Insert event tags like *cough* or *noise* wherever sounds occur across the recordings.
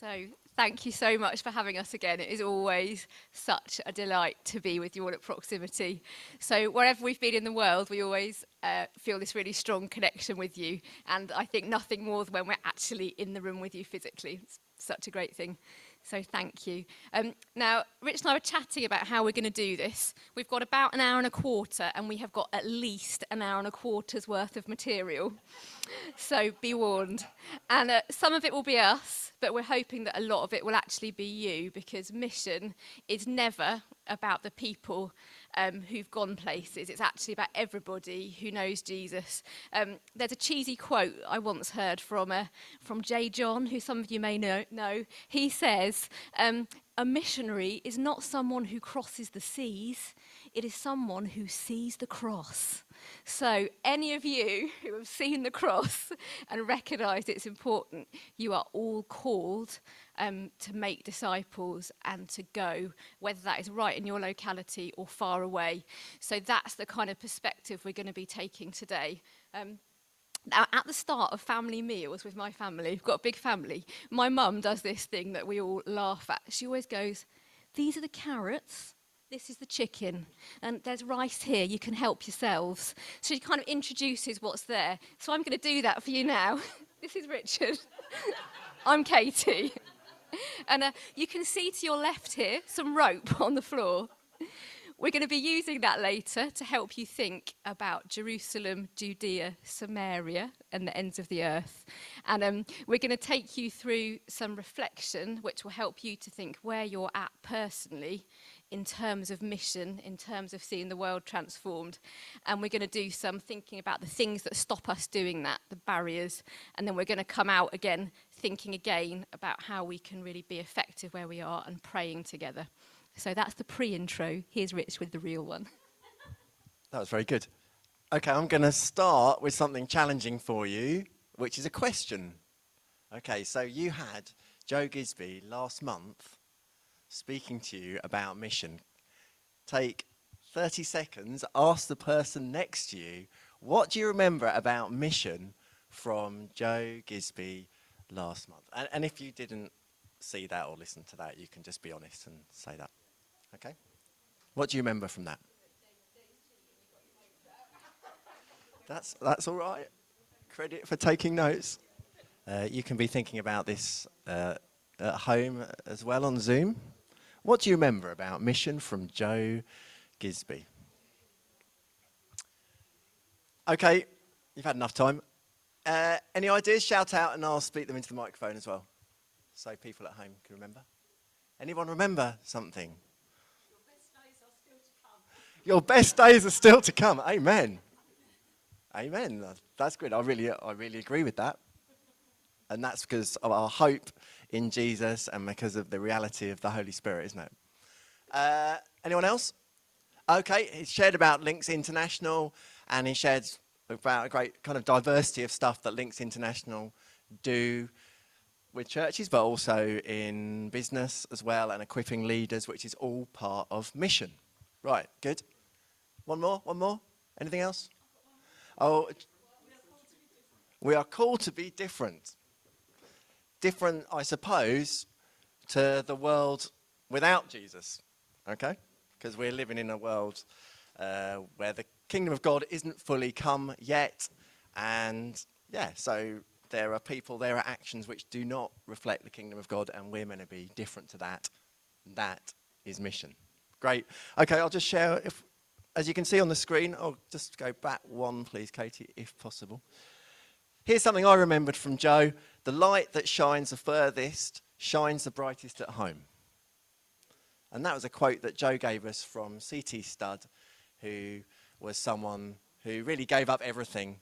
So, thank you so much for having us again. It is always such a delight to be with you all at Proximity. So, wherever we've been in the world, we always uh, feel this really strong connection with you. And I think nothing more than when we're actually in the room with you physically. It's such a great thing. So thank you. Um, now, Rich and I were chatting about how we're going to do this. We've got about an hour and a quarter, and we have got at least an hour and a quarter's worth of material. So be warned. And uh, some of it will be us, but we're hoping that a lot of it will actually be you, because mission is never about the people um, who've gone places. It's actually about everybody who knows Jesus. Um, there's a cheesy quote I once heard from, uh, from J. John, who some of you may know. know. He says, um, A missionary is not someone who crosses the seas, it is someone who sees the cross. So, any of you *laughs* who have seen the cross *laughs* and recognise it's important, you are all called um, to make disciples and to go, whether that is right in your locality or far away. So, that's the kind of perspective we're going to be taking today. Um, now, at the start of family meals with my family, we've got a big family, my mum does this thing that we all laugh at. She always goes, These are the carrots, this is the chicken, and there's rice here, you can help yourselves. So she kind of introduces what's there. So I'm going to do that for you now. *laughs* this is Richard. *laughs* I'm Katie. *laughs* And uh, you can see to your left here some rope on the floor. We're going to be using that later to help you think about Jerusalem, Judea, Samaria, and the ends of the earth. And um, we're going to take you through some reflection, which will help you to think where you're at personally in terms of mission, in terms of seeing the world transformed. And we're going to do some thinking about the things that stop us doing that, the barriers. And then we're going to come out again thinking again about how we can really be effective where we are and praying together. So that's the pre intro. Here's Rich with the real one. That was very good. Okay, I'm going to start with something challenging for you, which is a question. Okay, so you had Joe Gisby last month speaking to you about mission. Take 30 seconds, ask the person next to you, what do you remember about mission from Joe Gisby last month? And, and if you didn't see that or listen to that, you can just be honest and say that. Okay? What do you remember from that? That's, that's all right. Credit for taking notes. Uh, you can be thinking about this uh, at home as well on Zoom. What do you remember about Mission from Joe Gisby? Okay, you've had enough time. Uh, any ideas? Shout out and I'll speak them into the microphone as well. So people at home can remember. Anyone remember something? Your best days are still to come. Your best days are still to come. Amen. Amen. That's good. I really, I really agree with that. And that's because of our hope in Jesus and because of the reality of the Holy Spirit, isn't it? Uh, anyone else? Okay, he shared about Links International and he shared about a great kind of diversity of stuff that Links International do with churches, but also in business as well and equipping leaders, which is all part of mission. Right, good. One more, one more. Anything else? Oh, we are called to be different different, I suppose, to the world without Jesus. Okay? Because we're living in a world uh, where the kingdom of God isn't fully come yet. And yeah, so there are people, there are actions which do not reflect the kingdom of God, and we're meant to be different to that. That is mission. Great. Okay, I'll just share. If, as you can see on the screen, I'll just go back one, please, Katie, if possible. Here's something I remembered from Joe the light that shines the furthest shines the brightest at home. And that was a quote that Joe gave us from C.T. Studd, who was someone who really gave up everything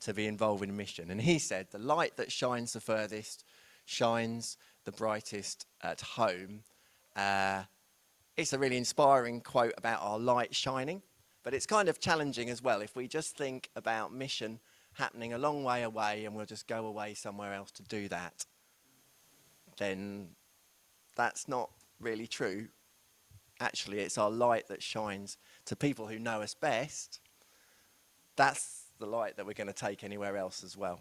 to be involved in mission. And he said, The light that shines the furthest shines the brightest at home. Uh, it's a really inspiring quote about our light shining, but it's kind of challenging as well. If we just think about mission happening a long way away and we'll just go away somewhere else to do that, then that's not really true. Actually, it's our light that shines to people who know us best. That's the light that we're going to take anywhere else as well.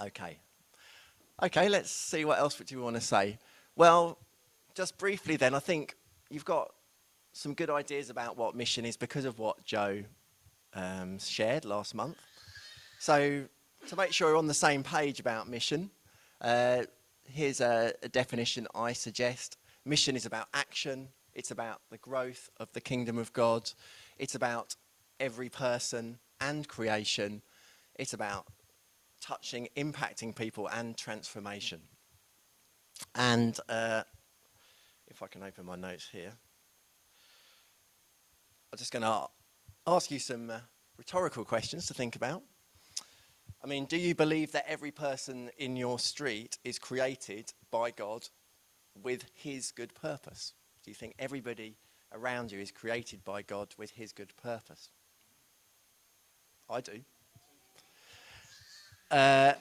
Okay. Okay, let's see what else do we want to say. Well, just briefly then, I think you've got some good ideas about what mission is because of what Joe um, shared last month. So, to make sure we're on the same page about mission, uh, here's a, a definition I suggest. Mission is about action, it's about the growth of the kingdom of God, it's about every person and creation, it's about touching, impacting people, and transformation. And uh, if I can open my notes here, I'm just going to ask you some uh, rhetorical questions to think about. I mean, do you believe that every person in your street is created by God with his good purpose? Do you think everybody around you is created by God with his good purpose? I do. Uh,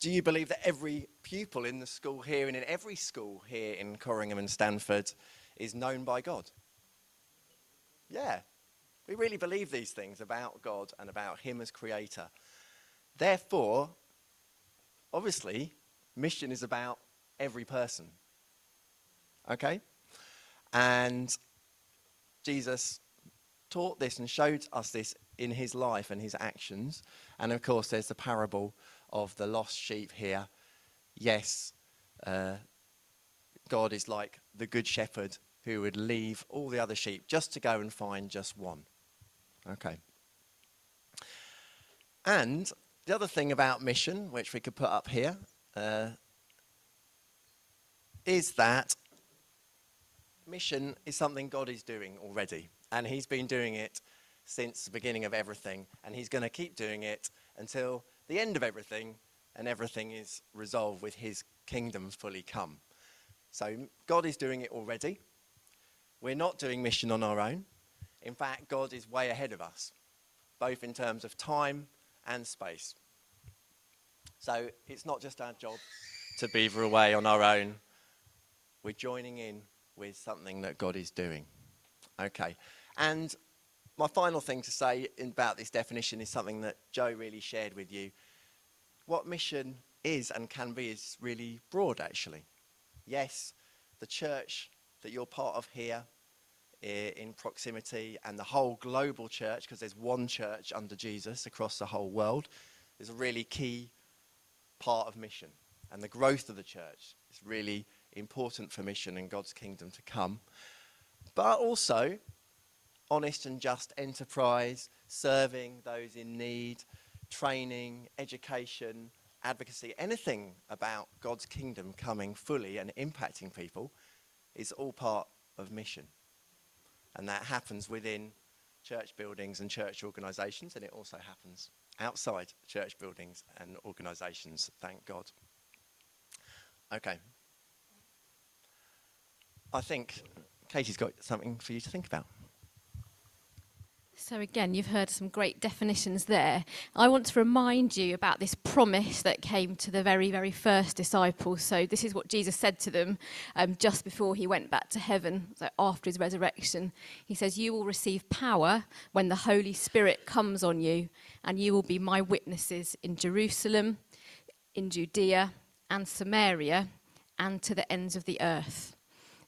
do you believe that every pupil in the school here and in every school here in Corringham and Stanford is known by God? Yeah. We really believe these things about God and about Him as Creator. Therefore, obviously, mission is about every person. Okay? And Jesus taught this and showed us this in his life and his actions. And of course, there's the parable of the lost sheep here. Yes, uh, God is like the good shepherd who would leave all the other sheep just to go and find just one. Okay. And the other thing about mission, which we could put up here, uh, is that mission is something God is doing already. And He's been doing it since the beginning of everything. And He's going to keep doing it until the end of everything and everything is resolved with His kingdom fully come. So God is doing it already. We're not doing mission on our own. In fact, God is way ahead of us, both in terms of time and space. So it's not just our job to beaver away on our own. We're joining in with something that God is doing. Okay. And my final thing to say about this definition is something that Joe really shared with you. What mission is and can be is really broad, actually. Yes, the church that you're part of here in proximity and the whole global church, because there's one church under Jesus across the whole world, is a really key part of mission. And the growth of the church is really important for mission and God's kingdom to come. But also, honest and just enterprise, serving those in need, training, education, advocacy, anything about God's kingdom coming fully and impacting people is all part of mission. And that happens within church buildings and church organisations, and it also happens outside church buildings and organisations, thank God. Okay. I think Katie's got something for you to think about. So, again, you've heard some great definitions there. I want to remind you about this promise that came to the very, very first disciples. So, this is what Jesus said to them um, just before he went back to heaven, so after his resurrection. He says, You will receive power when the Holy Spirit comes on you, and you will be my witnesses in Jerusalem, in Judea, and Samaria, and to the ends of the earth.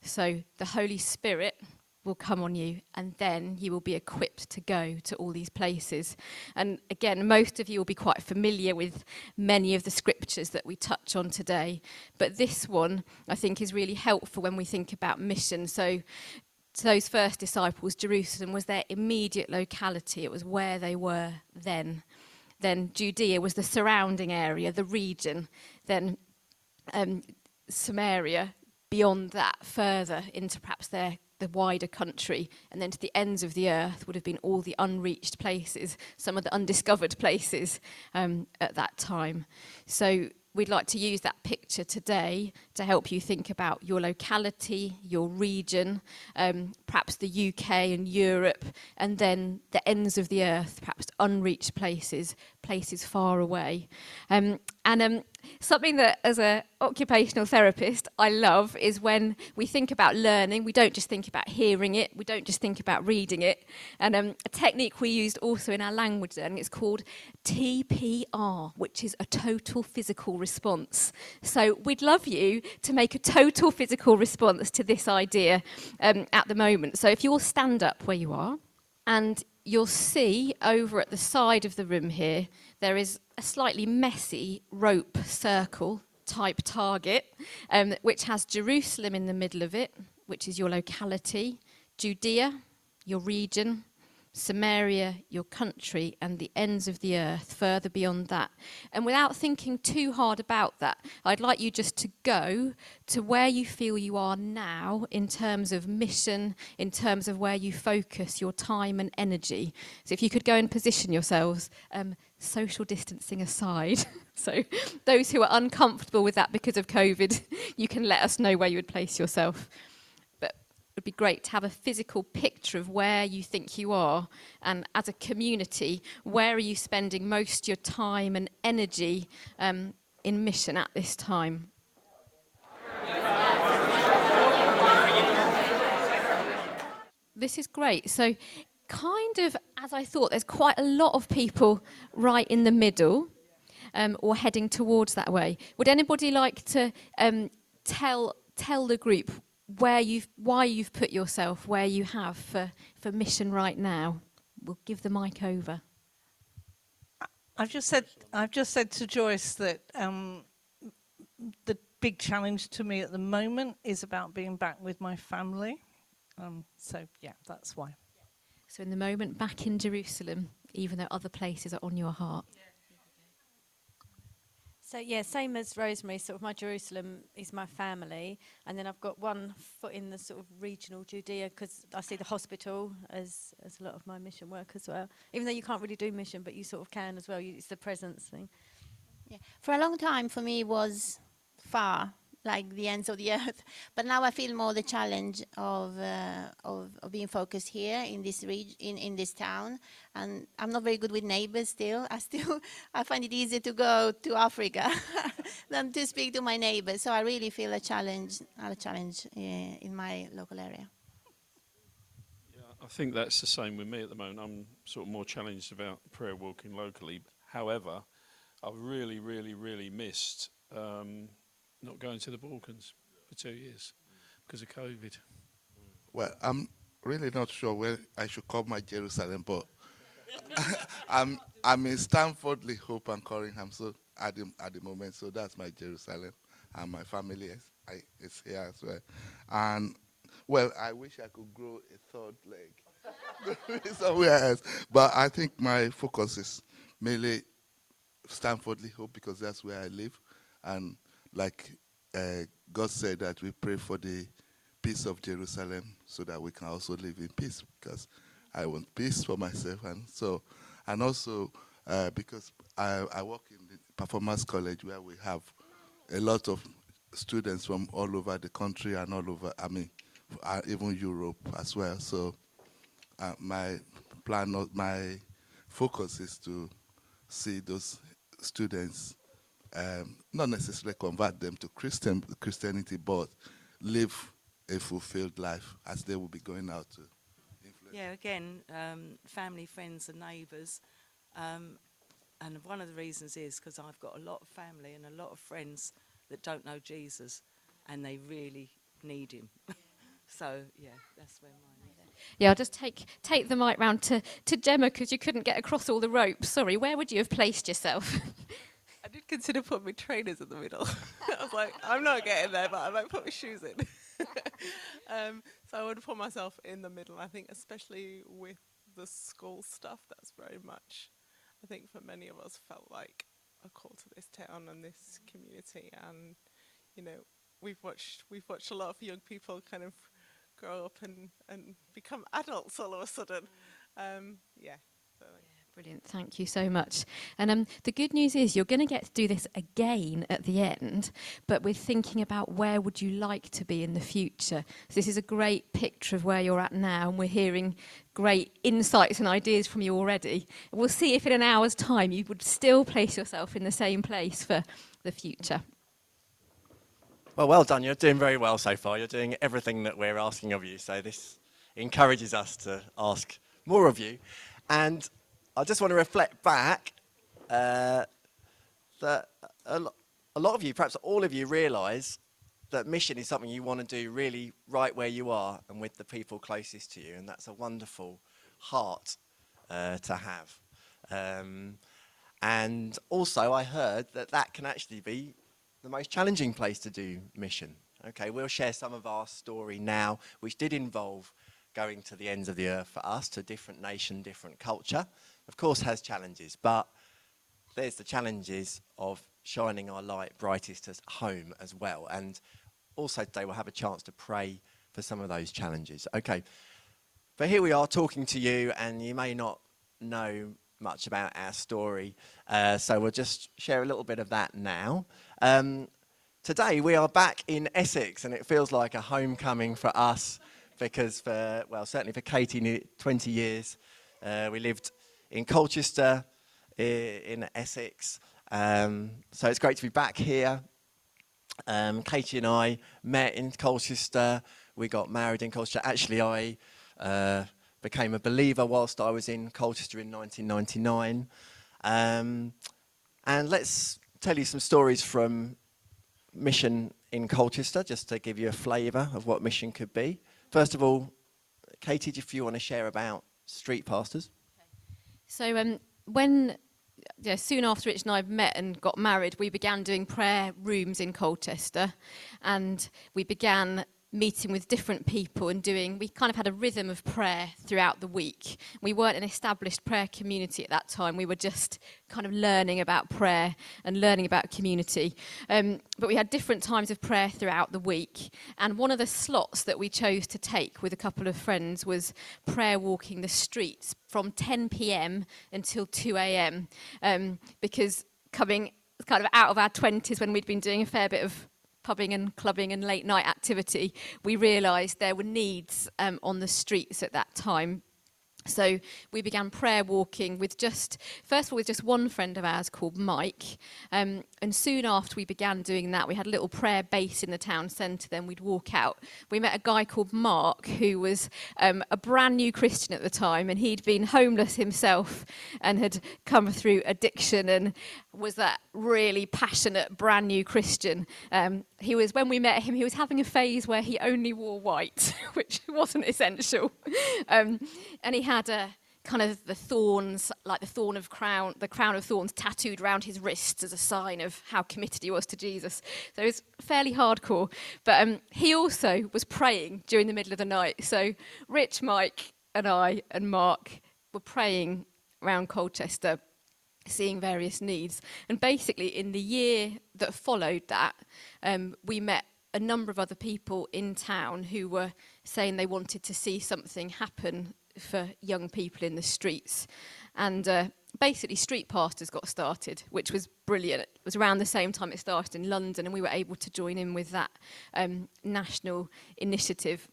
So, the Holy Spirit will come on you, and then you will be equipped to go to all these places. And again, most of you will be quite familiar with many of the scriptures that we touch on today, but this one I think is really helpful when we think about mission. So, to those first disciples, Jerusalem was their immediate locality, it was where they were then. Then Judea was the surrounding area, the region. Then um, Samaria, beyond that, further into perhaps their the wider country, and then to the ends of the earth would have been all the unreached places, some of the undiscovered places um, at that time. So we'd like to use that picture today to help you think about your locality, your region, um, perhaps the UK and Europe, and then the ends of the earth, perhaps unreached places, places far away. Um, and um, something that, as an occupational therapist, I love is when we think about learning. We don't just think about hearing it. We don't just think about reading it. And um, a technique we used also in our language learning is called TPR, which is a total physical response. So we'd love you to make a total physical response to this idea um, at the moment. So if you'll stand up where you are, and you'll see over at the side of the room here, there is a slightly messy rope circle type target, um, which has Jerusalem in the middle of it, which is your locality, Judea, your region, Samaria, your country, and the ends of the earth, further beyond that. And without thinking too hard about that, I'd like you just to go to where you feel you are now in terms of mission, in terms of where you focus your time and energy. So if you could go and position yourselves, um, social distancing aside. *laughs* so those who are uncomfortable with that because of COVID, *laughs* you can let us know where you would place yourself would be great to have a physical picture of where you think you are. And as a community where are you spending most your time and energy um, in mission at this time? This is great. So kind of as i thought there's quite a lot of people right in the middle um, or heading towards that way. Would anybody like to um, tell tell the group where you've, why you've put yourself where you have for, for mission right now. We'll give the mic over. I've just said I've just said to Joyce that um, the big challenge to me at the moment is about being back with my family. Um, so yeah, that's why. So in the moment, back in Jerusalem, even though other places are on your heart. So yeah, same as Rosemary. Sort of my Jerusalem is my family, and then I've got one foot in the sort of regional Judea because I see the hospital as as a lot of my mission work as well. Even though you can't really do mission, but you sort of can as well. You, it's the presence thing. Yeah, for a long time for me was far like the ends of the *laughs* earth. But now I feel more the challenge of, uh, of, of, being focused here in this region, in, in this town. And I'm not very good with neighbors still. I still, *laughs* I find it easier to go to Africa *laughs* than to speak to my neighbors. So I really feel a challenge, a challenge uh, in my local area. Yeah, I think that's the same with me at the moment. I'm sort of more challenged about prayer walking locally. However, I've really, really, really missed um, not going to the Balkans for two years because of COVID. Well, I'm really not sure where I should call my Jerusalem, but *laughs* I'm I'm in Stanford, Le Hope, and Corringham. So at the at the moment, so that's my Jerusalem, and my family is I, is here as well. And well, I wish I could grow a third leg *laughs* somewhere else, but I think my focus is mainly Stanford, Le Hope, because that's where I live, and like uh, God said that we pray for the peace of Jerusalem so that we can also live in peace because I want peace for myself. And so and also uh, because I, I work in the performance college where we have a lot of students from all over the country and all over I mean uh, even Europe as well. So uh, my plan my focus is to see those students um, not necessarily convert them to Christian Christianity, but live a fulfilled life as they will be going out to. Influence. Yeah, again, um, family, friends, and neighbours. Um, and one of the reasons is because I've got a lot of family and a lot of friends that don't know Jesus, and they really need Him. *laughs* so yeah, that's where mine is. Yeah, I'll just take take the mic round to to Gemma because you couldn't get across all the ropes. Sorry, where would you have placed yourself? *laughs* Consider putting my trainers in the middle. *laughs* I was like, I'm not getting there, but I might put my shoes in. *laughs* um, so I would put myself in the middle. I think, especially with the school stuff, that's very much, I think, for many of us, felt like a call to this town and this community. And you know, we've watched we've watched a lot of young people kind of grow up and and become adults all of a sudden. Um, yeah. So, Brilliant, thank you so much. And um, the good news is you're going to get to do this again at the end, but we're thinking about where would you like to be in the future. So this is a great picture of where you're at now, and we're hearing great insights and ideas from you already. We'll see if in an hour's time you would still place yourself in the same place for the future. Well, well done. You're doing very well so far. You're doing everything that we're asking of you. So this encourages us to ask more of you. And I just want to reflect back uh, that a, lo- a lot of you, perhaps all of you, realise that mission is something you want to do really right where you are and with the people closest to you. And that's a wonderful heart uh, to have. Um, and also, I heard that that can actually be the most challenging place to do mission. Okay, we'll share some of our story now, which did involve going to the ends of the earth for us, to different nation, different culture. Of course, has challenges, but there's the challenges of shining our light brightest at home as well. And also today we'll have a chance to pray for some of those challenges. Okay, but here we are talking to you, and you may not know much about our story, uh, so we'll just share a little bit of that now. Um, today we are back in Essex, and it feels like a homecoming for us because, for well, certainly for Katie, 20 years, uh, we lived in Colchester, in Essex. Um, so it's great to be back here. Um, Katie and I met in Colchester. We got married in Colchester. Actually, I uh, became a believer whilst I was in Colchester in 1999. Um, and let's tell you some stories from mission in Colchester, just to give you a flavour of what mission could be. First of all, Katie, if you want to share about street pastors. So um, when yeah, soon after Rich and I met and got married, we began doing prayer rooms in Colchester, and we began meeting with different people and doing. We kind of had a rhythm of prayer throughout the week. We weren't an established prayer community at that time. We were just kind of learning about prayer and learning about community. Um, but we had different times of prayer throughout the week, and one of the slots that we chose to take with a couple of friends was prayer walking the streets from 10 p.m. until 2 a.m. Um, because coming kind of out of our 20s when we'd been doing a fair bit of pubbing and clubbing and late night activity, we realised there were needs um, on the streets at that time. So we began prayer walking with just, first of all, with just one friend of ours called Mike. Um, and soon after we began doing that, we had a little prayer base in the town centre. Then we'd walk out. We met a guy called Mark who was um, a brand new Christian at the time, and he'd been homeless himself and had come through addiction and was that really passionate brand new Christian. Um, he was when we met him, he was having a phase where he only wore white, *laughs* which wasn't essential, um, and he had a kind of the thorns, like the thorn of crown, the crown of thorns tattooed around his wrists as a sign of how committed he was to Jesus. So it was fairly hardcore. But um, he also was praying during the middle of the night. So Rich, Mike, and I and Mark were praying around Colchester seeing various needs. And basically, in the year that followed that, um, we met a number of other people in town who were saying they wanted to see something happen for young people in the streets. And uh, basically, Street Pastors got started, which was brilliant. It was around the same time it started in London, and we were able to join in with that um, national initiative.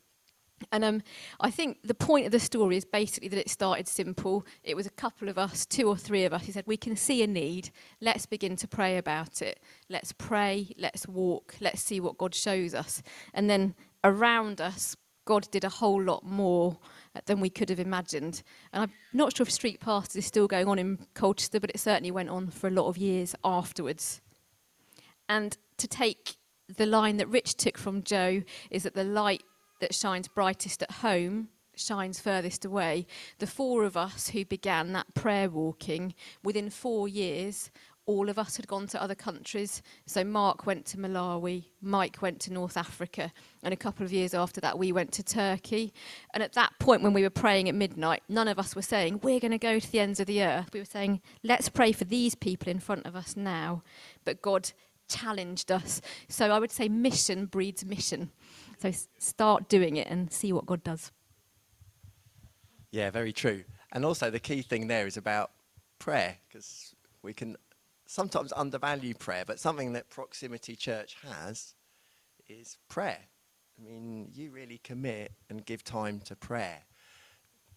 And um, I think the point of the story is basically that it started simple. It was a couple of us, two or three of us, who said, We can see a need. Let's begin to pray about it. Let's pray. Let's walk. Let's see what God shows us. And then around us, God did a whole lot more uh, than we could have imagined. And I'm not sure if Street Pastors is still going on in Colchester, but it certainly went on for a lot of years afterwards. And to take the line that Rich took from Joe is that the light that shines brightest at home shines furthest away. The four of us who began that prayer walking, within four years, all of us had gone to other countries. So Mark went to Malawi, Mike went to North Africa, and a couple of years after that, we went to Turkey. And at that point, when we were praying at midnight, none of us were saying, We're going to go to the ends of the earth. We were saying, Let's pray for these people in front of us now. But God challenged us. So I would say mission breeds mission. So start doing it and see what God does. Yeah, very true. And also, the key thing there is about prayer, because we can sometimes undervalue prayer, but something that Proximity Church has is prayer. I mean, you really commit and give time to prayer,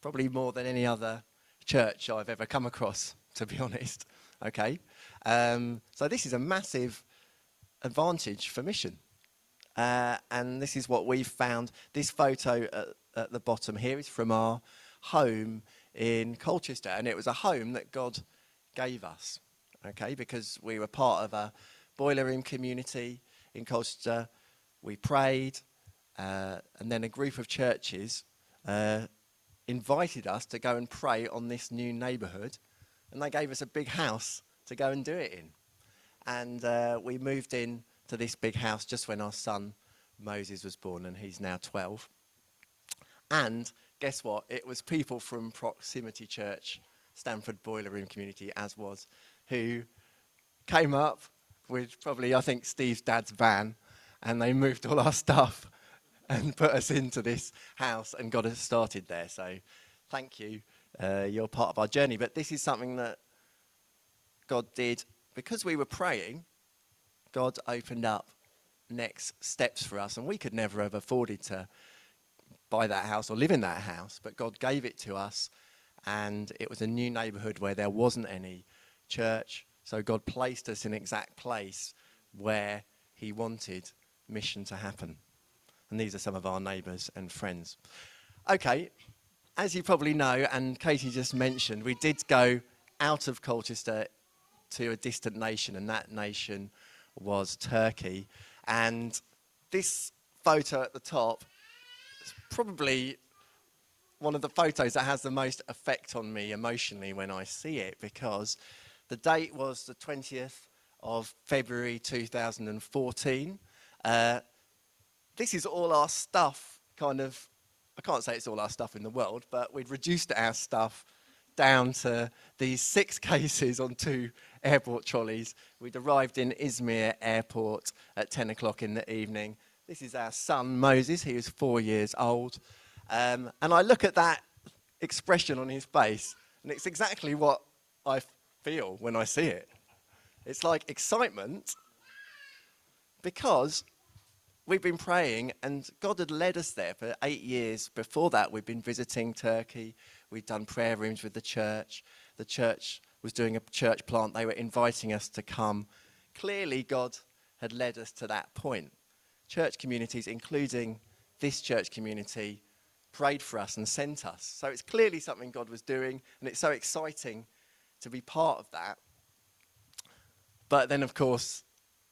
probably more than any other church I've ever come across, *laughs* to be honest. Okay? Um, so, this is a massive advantage for mission. Uh, and this is what we've found. This photo at, at the bottom here is from our home in Colchester, and it was a home that God gave us, okay, because we were part of a boiler room community in Colchester. We prayed, uh, and then a group of churches uh, invited us to go and pray on this new neighbourhood, and they gave us a big house to go and do it in. And uh, we moved in to this big house just when our son Moses was born, and he's now 12. And guess what? It was people from Proximity Church, Stanford Boiler Room Community, as was, who came up with probably, I think, Steve's dad's van, and they moved all our *laughs* stuff and put us into this house and got us started there. So thank you. Uh, you're part of our journey. But this is something that God did because we were praying. God opened up next steps for us, and we could never have afforded to buy that house or live in that house, but God gave it to us, and it was a new neighborhood where there wasn't any church. So God placed us in exact place where He wanted mission to happen. And these are some of our neighbours and friends. Okay, as you probably know, and Katie just mentioned, we did go out of Colchester to a distant nation, and that nation was Turkey. And this photo at the top is probably one of the photos that has the most effect on me emotionally when I see it because the date was the 20th of February 2014. Uh, this is all our stuff, kind of. I can't say it's all our stuff in the world, but we'd reduced our stuff down to these six *laughs* cases on two airport trolleys. We'd arrived in Izmir airport at 10 o'clock in the evening. This is our son Moses, he was four years old. Um, and I look at that expression on his face, and it's exactly what I feel when I see it. It's like excitement because we've been praying, and God had led us there for eight years. Before that, we've been visiting Turkey. We'd done prayer rooms with the church. The church was doing a church plant. They were inviting us to come. Clearly, God had led us to that point. Church communities, including this church community, prayed for us and sent us. So it's clearly something God was doing, and it's so exciting to be part of that. But then, of course,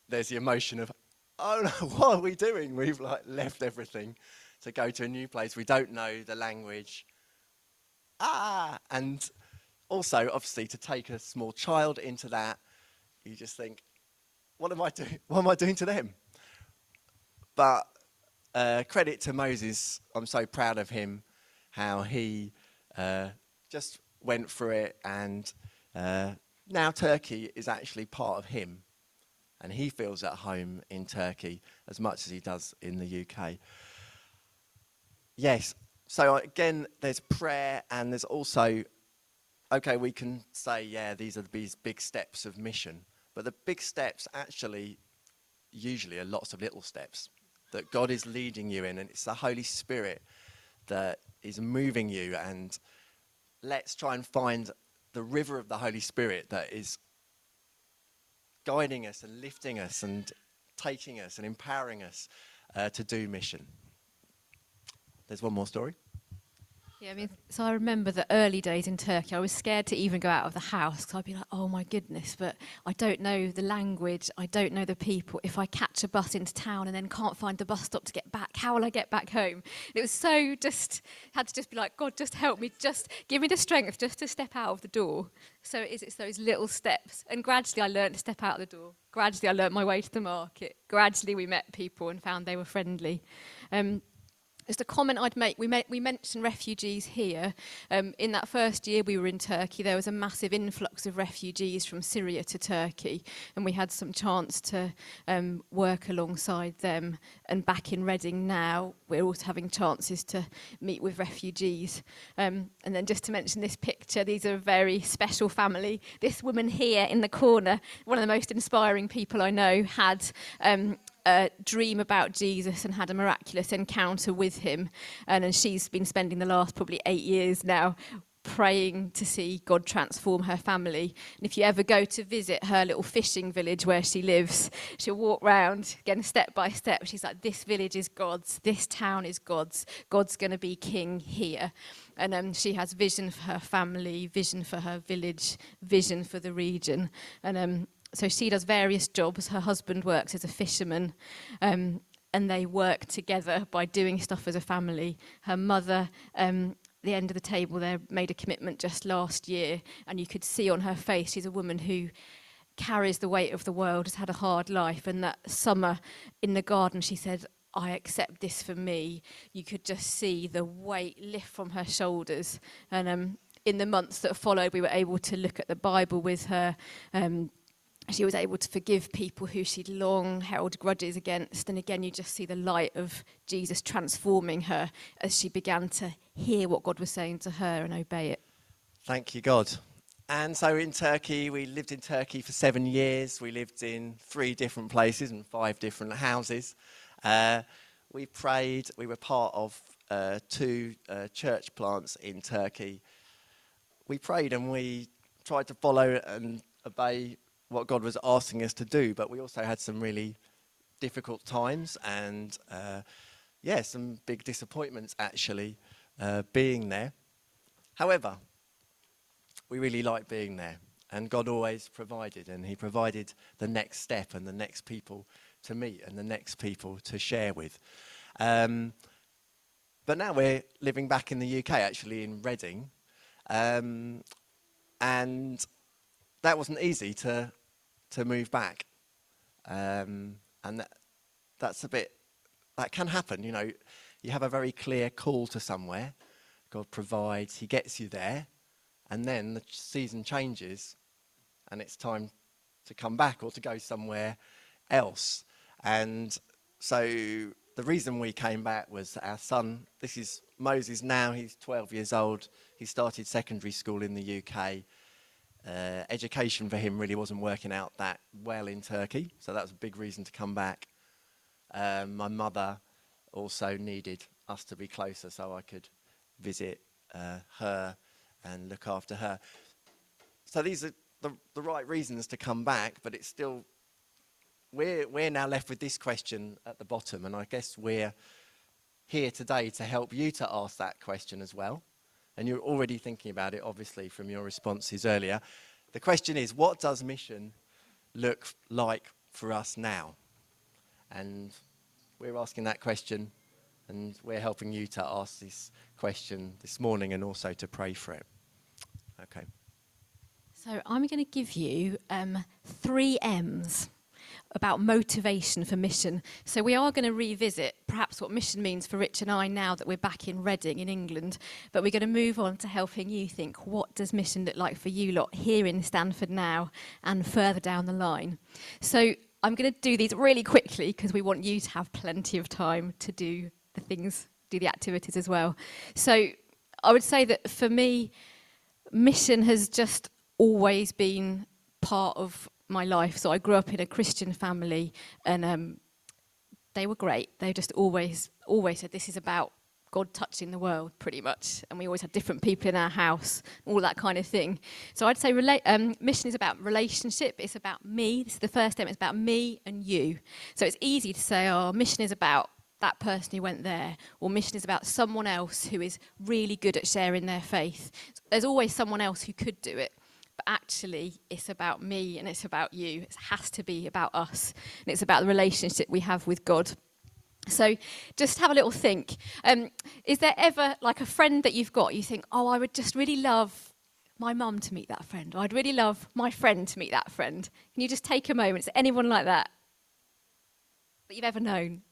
there's the emotion of, oh no, *laughs* what are we doing? We've like left everything to go to a new place. We don't know the language. Ah, and also, obviously, to take a small child into that, you just think, what am I doing? *laughs* What am I doing to them? But uh, credit to Moses. I'm so proud of him, how he uh, just went through it, and uh, now Turkey is actually part of him and he feels at home in Turkey as much as he does in the UK. Yes, so again, there's prayer, and there's also, okay, we can say, yeah, these are these big steps of mission, but the big steps actually usually are lots of little steps that God is leading you in, and it's the Holy Spirit that is moving you. And let's try and find the river of the Holy Spirit that is guiding us and lifting us and taking us and empowering us uh, to do mission. There's one more story. Yeah, I mean, so I remember the early days in Turkey. I was scared to even go out of the house because I'd be like, oh my goodness, but I don't know the language, I don't know the people. If I catch a bus into town and then can't find the bus stop to get back, how will I get back home? And it was so just, had to just be like, God, just help me, just give me the strength just to step out of the door. So it is, it's those little steps. And gradually I learned to step out of the door. Gradually I learned my way to the market. Gradually we met people and found they were friendly. Um, just a comment I'd make, we, we mentioned refugees here. Um, in that first year we were in Turkey, there was a massive influx of refugees from Syria to Turkey, and we had some chance to um, work alongside them. And back in Reading now, we're also having chances to meet with refugees. Um, and then just to mention this picture, these are a very special family. This woman here in the corner, one of the most inspiring people I know, had um, a dream about Jesus and had a miraculous encounter with him. And, and she's been spending the last probably eight years now praying to see God transform her family. And if you ever go to visit her little fishing village where she lives, she'll walk round again step by step. She's like, This village is God's, this town is God's, God's going to be king here. And um, she has vision for her family, vision for her village, vision for the region. And um, so she does various jobs. Her husband works as a fisherman. Um, and they work together by doing stuff as a family. Her mother um, the end of the table there made a commitment just last year, and you could see on her face she's a woman who carries the weight of the world, has had a hard life. And that summer in the garden, she said, I accept this for me. You could just see the weight lift from her shoulders. And um, in the months that followed, we were able to look at the Bible with her. Um, she was able to forgive people who she'd long held grudges against. And again, you just see the light of Jesus transforming her as she began to hear what God was saying to her and obey it. Thank you, God. And so in Turkey, we lived in Turkey for seven years. We lived in three different places and five different houses. Uh, we prayed, we were part of uh, two uh, church plants in Turkey. We prayed and we tried to follow and obey what God was asking us to do, but we also had some really difficult times and, uh, yeah, some big disappointments actually uh, being there. However, we really liked being there, and God always provided, and He provided the next step and the next people to meet and the next people to share with. Um, but now we're living back in the UK, actually in Reading, um, and that wasn't easy to to move back, um, and that, that's a bit that can happen. You know, you have a very clear call to somewhere. God provides, He gets you there, and then the season changes, and it's time to come back or to go somewhere else. And so the reason we came back was our son. This is Moses now. He's 12 years old. He started secondary school in the UK uh, education for him really wasn't working out that well in Turkey, so that was a big reason to come back. Um, my mother also needed us to be closer so I could visit uh, her and look after her. So these are the, the right reasons to come back, but it's still, we're, we're now left with this question at the bottom, and I guess we're here today to help you to ask that question as well and you're already thinking about it, obviously, from your responses earlier. The question is, what does mission look like for us now? And we're asking that question, and we're helping you to ask this question this morning and also to pray for it. Okay. So I'm going to give you um, three M's about motivation for mission. So we are going to revisit perhaps what mission means for Rich and I now that we're back in Reading in England, but we're going to move on to helping you think what does mission look like for you lot here in Stanford now and further down the line. So I'm going to do these really quickly because we want you to have plenty of time to do the things, do the activities as well. So I would say that for me, mission has just always been part of my life. So I grew up in a Christian family, and um, they were great. They just always, always said, "This is about God touching the world, pretty much." And we always had different people in our house, all that kind of thing. So I'd say rela- um, mission is about relationship. It's about me. This is the first step. It's about me and you. So it's easy to say, "Oh, mission is about." that person who went there, or mission is about someone else who is really good at sharing their faith. There's always someone else who could do it actually it's about me and it's about you. It has to be about us. And it's about the relationship we have with God. So just have a little think. Um, is there ever like a friend that you've got you think, oh, I would just really love my mum to meet that friend, or I'd really love my friend to meet that friend? Can you just take a moment? Is anyone like that that you've ever known?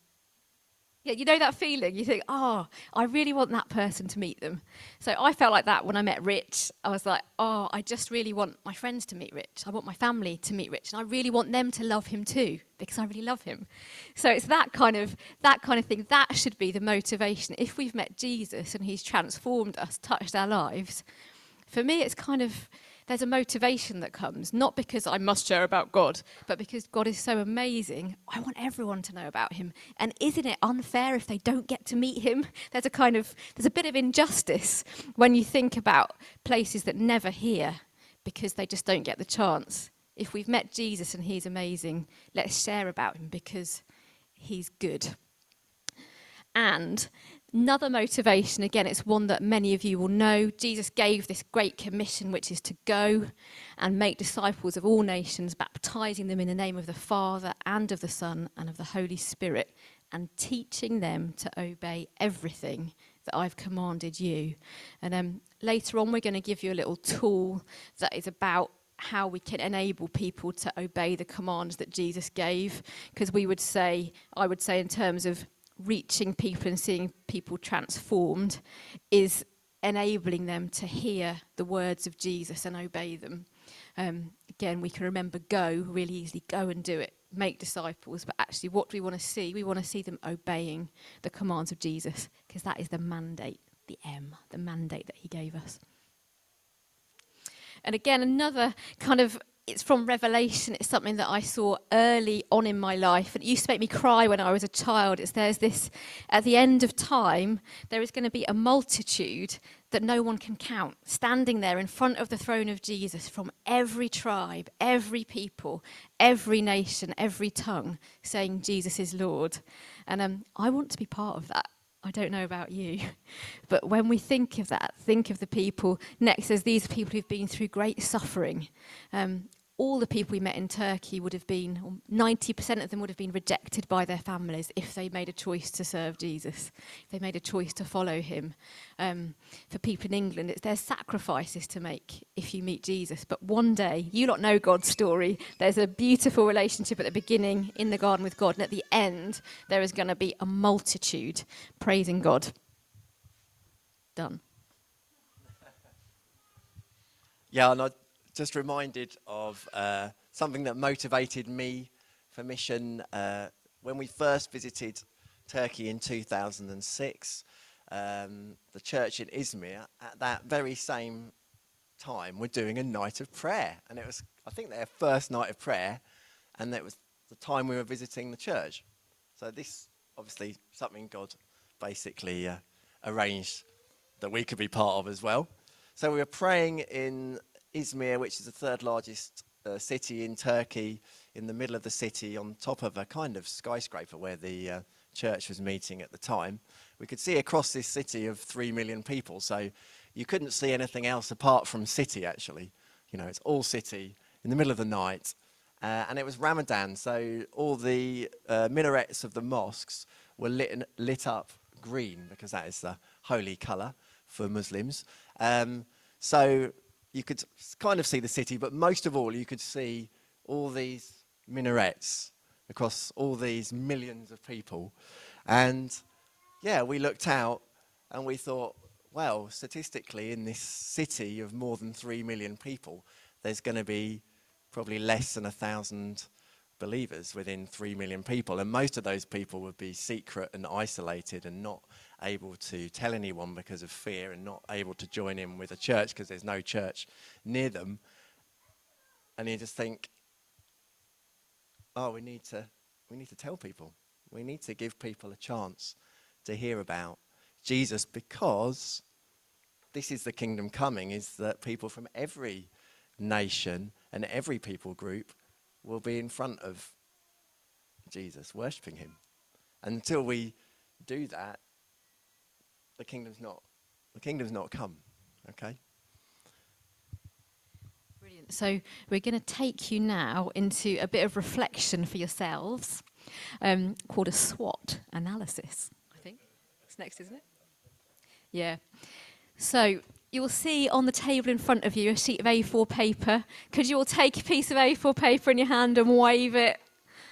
Yeah, you know that feeling. You think, oh, I really want that person to meet them. So I felt like that when I met Rich. I was like, oh, I just really want my friends to meet Rich. I want my family to meet Rich, and I really want them to love him too because I really love him. So it's that kind of that kind of thing. That should be the motivation. If we've met Jesus and He's transformed us, touched our lives, for me, it's kind of there's a motivation that comes, not because I must share about God, but because God is so amazing. I want everyone to know about him. And isn't it unfair if they don't get to meet him? *laughs* There's a kind of there's a bit of injustice when you think about places that never hear because they just don't get the chance. If we've met Jesus and he's amazing, let's share about him because he's good. And Another motivation, again, it's one that many of you will know. Jesus gave this great commission, which is to go and make disciples of all nations, baptizing them in the name of the Father and of the Son and of the Holy Spirit, and teaching them to obey everything that I've commanded you. And um, later on, we're going to give you a little tool that is about how we can enable people to obey the commands that Jesus gave. Because we would say, I would say, in terms of reaching people and seeing people transformed is enabling them to hear the words of Jesus and obey them. Um, again, we can remember go really easily, go and do it, make disciples. But actually, what do we want to see? We want to see them obeying the commands of Jesus because that is the mandate, the M, the mandate that he gave us. And again, another kind of it's from Revelation. It's something that I saw early on in my life. And it used to make me cry when I was a child. It's there's this, at the end of time, there is going to be a multitude that no one can count, standing there in front of the throne of Jesus from every tribe, every people, every nation, every tongue, saying, Jesus is Lord. And um, I want to be part of that. I don't know about you, *laughs* but when we think of that, think of the people next as these people who've been through great suffering. Um, all the people we met in Turkey would have been, 90% of them would have been rejected by their families if they made a choice to serve Jesus, if they made a choice to follow him. Um, for people in England, it's their sacrifices to make if you meet Jesus. But one day, you don't know God's story. There's a beautiful relationship at the beginning in the garden with God, and at the end, there is going to be a multitude praising God. Done. Yeah, and I just reminded of uh, something that motivated me for mission uh, when we first visited Turkey in 2006. Um, the church in Izmir, at that very same time, were doing a night of prayer. And it was, I think, their first night of prayer, and it was the time we were visiting the church. So, this obviously something God basically uh, arranged that we could be part of as well. So, we were praying in Izmir, which is the third largest uh, city in Turkey, in the middle of the city, on top of a kind of skyscraper where the uh, church was meeting at the time. We could see across this city of three million people, so you couldn't see anything else apart from city, actually. You know, it's all city in the middle of the night. Uh, and it was Ramadan, so all the uh, minarets of the mosques were lit, lit up green because that is the holy colour for Muslims. Um, so you could kind of see the city, but most of all, you could see all these minarets across all these millions of people. And yeah, we looked out and we thought, well, statistically, in this city of more than three million people, there's going to be probably less than a thousand believers within three million people. And most of those people would be secret and isolated and not able to tell anyone because of fear and not able to join in with a church because there's no church near them. And you just think, oh, we need to, we need to tell people. We need to give people a chance to hear about Jesus because this is the kingdom coming, is that people from every nation and every people group will be in front of Jesus, worshipping him. Until we do that, the kingdom's not the kingdom's not come. Okay? Brilliant. So we're going to take you now into a bit of reflection for yourselves, um, called a SWOT analysis. I think it's next, isn't it? Yeah. So you'll see on the table in front of you a sheet of A4 paper. Could you all take a piece of A4 paper in your hand and wave it?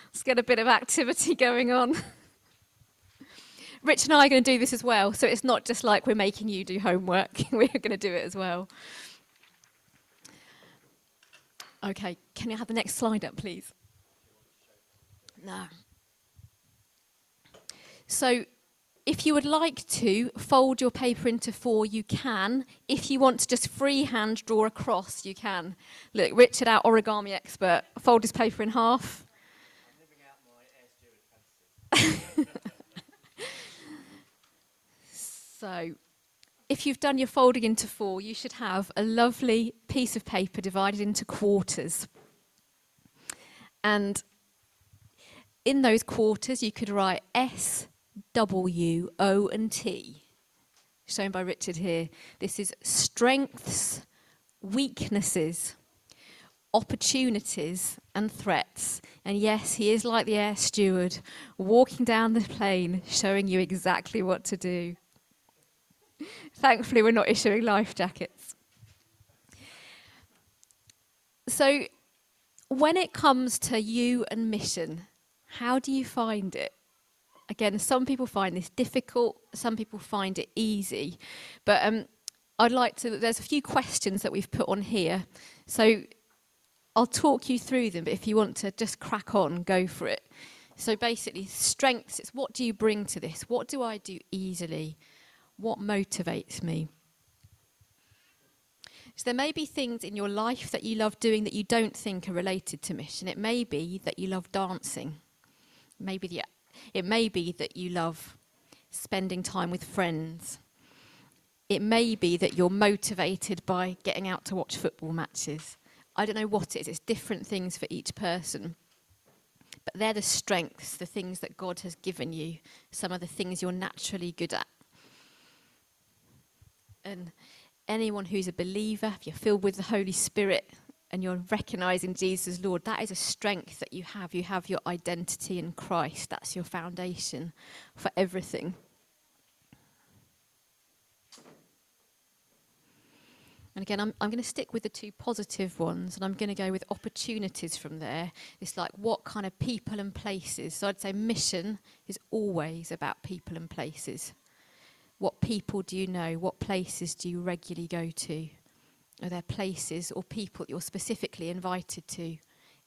Let's get a bit of activity *laughs* going on. *laughs* Rich and I are going to do this as well, so it's not just like we're making you do homework, *laughs* we're going to do it as well. Okay, can you have the next slide up, please? No. So, if you would like to fold your paper into four, you can. If you want to just freehand draw a cross, you can. Look, Richard, our origami expert, fold his paper in half. *laughs* so, if you've done your folding into four, you should have a lovely piece of paper divided into quarters. And in those quarters, you could write S, W, O, and T, shown by Richard here. This is strengths, weaknesses, opportunities, and threats. And yes, he is like the air steward, walking down the plane, showing you exactly what to do. Thankfully, we're not issuing life jackets. So, when it comes to you and mission, how do you find it? Again, some people find this difficult, some people find it easy. But um, I'd like to, there's a few questions that we've put on here. So I'll talk you through them, but if you want to just crack on, go for it. So basically, strengths, it's what do you bring to this? What do I do easily? What motivates me? So there may be things in your life that you love doing that you don't think are related to mission. It may be that you love dancing. Maybe the, it may be that you love spending time with friends. It may be that you're motivated by getting out to watch football matches. I don't know what it is. It's different things for each person. But they're the strengths, the things that God has given you, some of the things you're naturally good at. And anyone who's a believer, if you're filled with the Holy Spirit and you're recognizing Jesus Lord, that is a strength that you have. You have your identity in Christ, that's your foundation for everything. And again, I'm, I'm going to stick with the two positive ones and I'm going to go with opportunities from there. It's like what kind of people and places. So I'd say mission is always about people and places. What people do you know? What places do you regularly go to? Are there places or people that you're specifically invited to?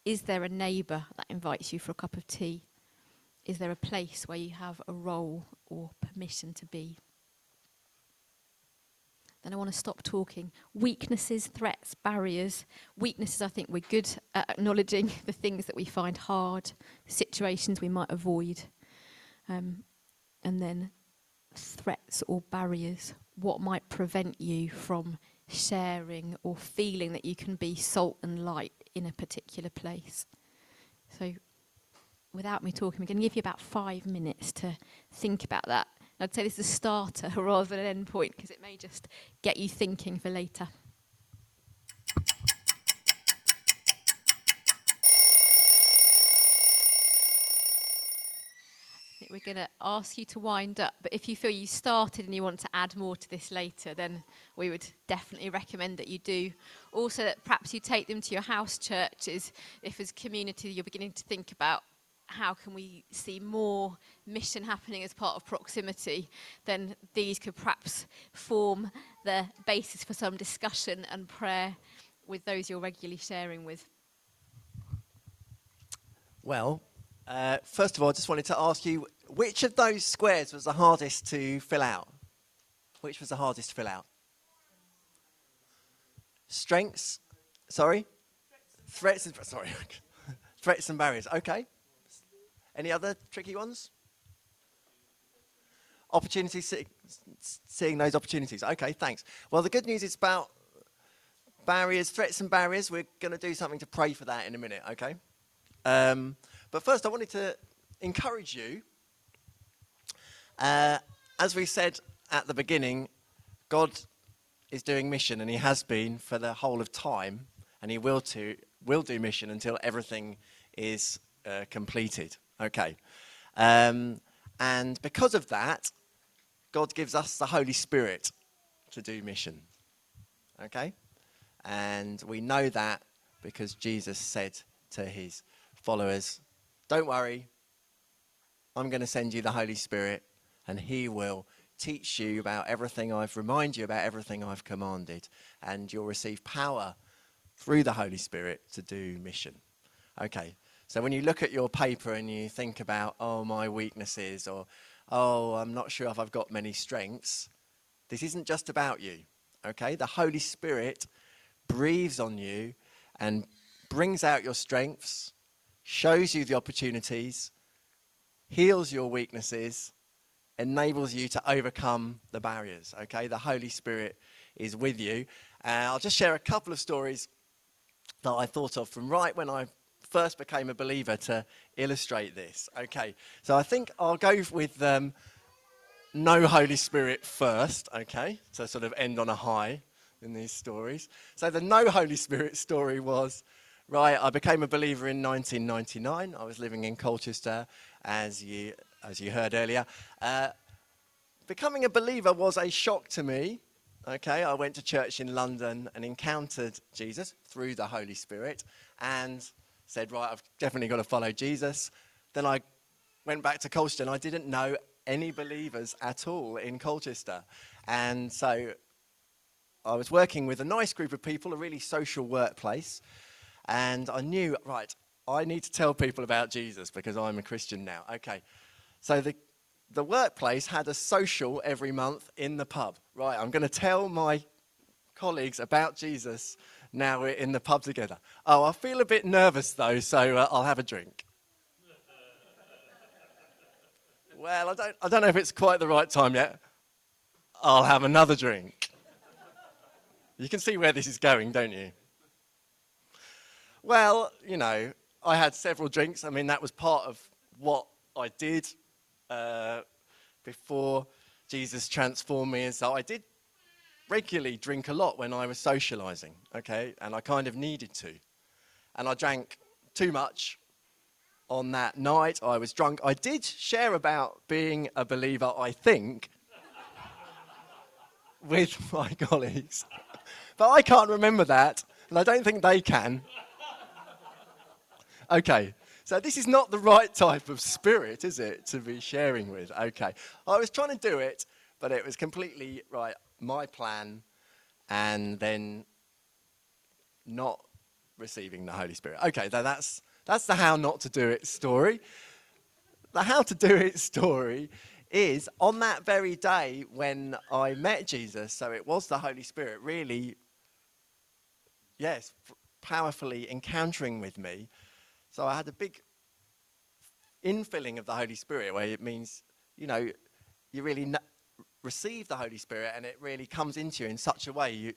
Is there a neighbour that invites you for a cup of tea? Is there a place where you have a role or permission to be? Then I want to stop talking. Weaknesses, threats, barriers. Weaknesses, I think we're good at acknowledging *laughs* the things that we find hard, situations we might avoid. Um, and then threats or barriers. What might prevent you from sharing or feeling that you can be salt and light in a particular place? So, without me talking, I'm going to give you about five minutes to think about that I'd say this is a starter *laughs* rather than an end point because it may just get you thinking for later. We're going to ask you to wind up, but if you feel you started and you want to add more to this later, then we would definitely recommend that you do. Also, that perhaps you take them to your house churches if, as community, you're beginning to think about how can we see more mission happening as part of proximity, then these could perhaps form the basis for some discussion and prayer with those you're regularly sharing with. Well, uh, first of all, I just wanted to ask you which of those squares was the hardest to fill out? Which was the hardest to fill out? Strengths? Sorry? Threats and, sorry. *laughs* Threats and barriers. Okay. Any other tricky ones? Opportunities, see, seeing those opportunities. Okay, thanks. Well, the good news is about barriers, threats and barriers. We're going to do something to pray for that in a minute, okay? Um, but first, I wanted to encourage you. Uh, as we said at the beginning, God is doing mission, and He has been for the whole of time, and He will, to, will do mission until everything is uh, completed. Okay. Um, and because of that, God gives us the Holy Spirit to do mission. Okay? And we know that because Jesus said to his followers, Don't worry, I'm going to send you the Holy Spirit, and he will teach you about everything I've remind you about everything I've commanded, and you'll receive power through the Holy Spirit to do mission. Okay, so when you look at your paper and you think about, oh, my weaknesses, or oh, I'm not sure if I've got many strengths, this isn't just about you, okay? The Holy Spirit breathes on you and brings out your strengths, shows you the opportunities, heals your weaknesses, enables you to overcome the barriers, okay? The Holy Spirit is with you. And I'll just share a couple of stories that I thought of from right when I first became a believer to illustrate this. Okay, so I think I'll go with um, no Holy Spirit first, okay, to sort of end on a high in these stories. So the no Holy Spirit story was right, I became a believer in 1999. I was living in Colchester, as you, as you heard earlier. Uh, becoming a believer was a shock to me Okay, I went to church in London and encountered Jesus through the Holy Spirit and said, Right, I've definitely got to follow Jesus. Then I went back to Colchester and I didn't know any believers at all in Colchester. And so I was working with a nice group of people, a really social workplace. And I knew, right, I need to tell people about Jesus because I'm a Christian now. Okay. So the the workplace had a social every month in the pub. Right, I'm going to tell my colleagues about Jesus now we're in the pub together. Oh, I feel a bit nervous though, so uh, I'll have a drink. *laughs* well, I don't, I don't know if it's quite the right time yet. I'll have another drink. You can see where this is going, don't you? Well, you know, I had several drinks. I mean, that was part of what I did uh, before Jesus transformed me. And so I did regularly drink a lot when I was socializing, okay? And I kind of needed to. And I drank too much on that night. I was drunk. I did share about being a believer, I think, with *laughs* my colleagues. But I can't remember that, and I don't think they can. Okay, so this is not the right type of spirit, is it, to be sharing with? Okay. I was trying to do it, but it was completely right, my plan, and then not receiving the Holy Spirit. Okay, so that's that's the how not to do it story. The how to do it story is on that very day when I met Jesus, so it was the Holy Spirit really, yes, powerfully encountering with me. So I had a big infilling of the Holy Spirit where it means, you know, you really receive the Holy Spirit and it really comes into you in such a way you,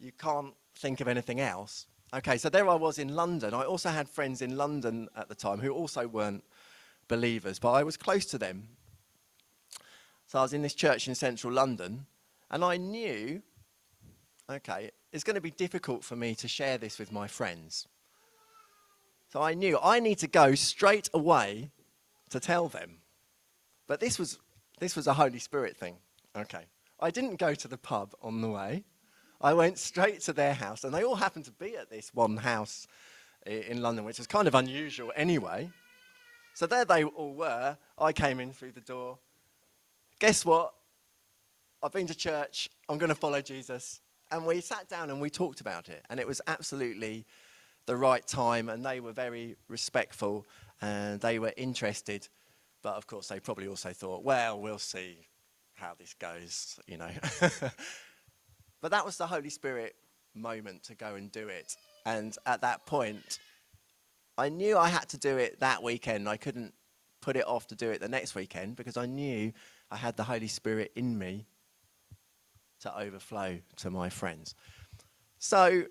you can't think of anything else. Okay, so there I was in London. I also had friends in London at the time who also weren't believers, but I was close to them. So I was in this church in central London and I knew, okay, it's going to be difficult for me to share this with my friends. So I knew I need to go straight away to tell them. But this was, this was a Holy Spirit thing. Okay. I didn't go to the pub on the way. I went straight to their house, and they all happened to be at this one house in London, which is kind of unusual anyway. So there they all were. I came in through the door. Guess what? I've been to church. I'm going to follow Jesus. And we sat down and we talked about it. And it was absolutely the right time, and they were very respectful and they were interested. But of course, they probably also thought, well, we'll see how this goes, you know. *laughs* but that was the Holy Spirit moment to go and do it. And at that point, I knew I had to do it that weekend. I couldn't put it off to do it the next weekend because I knew I had the Holy Spirit in me to overflow to my friends. So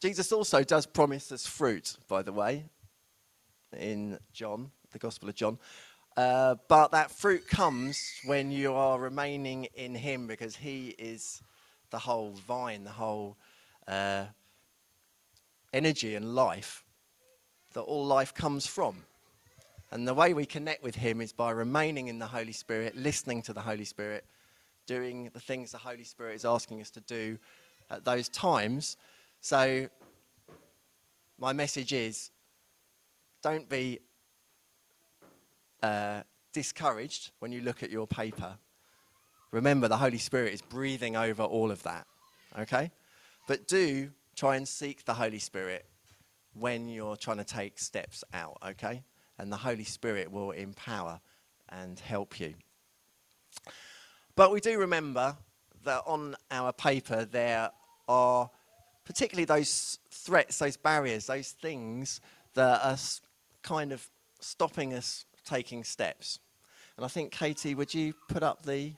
Jesus also does promise us fruit, by the way, in John, the Gospel of John. Uh, but that fruit comes when you are remaining in Him because He is the whole vine, the whole uh, energy and life that all life comes from. And the way we connect with Him is by remaining in the Holy Spirit, listening to the Holy Spirit, doing the things the Holy Spirit is asking us to do at those times so, my message is don't be uh, discouraged when you look at your paper. Remember, the Holy Spirit is breathing over all of that, okay? But do try and seek the Holy Spirit when you're trying to take steps out, okay? And the Holy Spirit will empower and help you. But we do remember that on our paper there are particularly those threats, those barriers, those things that are kind of stopping us taking steps. And I think, Katie, would you put up the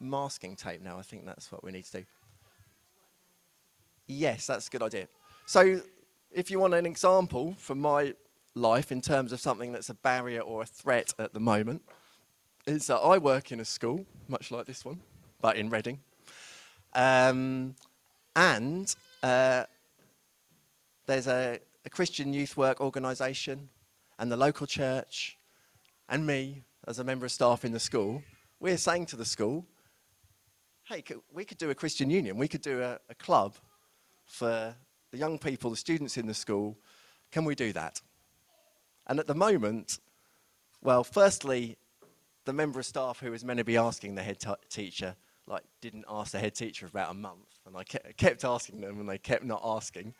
masking tape now? I think that's what we need to do. Yes, that's a good idea. So, if you want an example from my life in terms of something that's a barrier or a threat at the moment, is that I work in a school, much like this one, but in Reading. Um, and uh, there's a, a Christian youth work organisation, and the local church, and me as a member of staff in the school. We're saying to the school, hey, we could do a Christian union, we could do a, a club for the young people, the students in the school. Can we do that? And at the moment, well, firstly, the member of staff who was meant to be asking the head teacher, like, didn't ask the head teacher for about a month, and I ke- kept asking them, and they kept not asking.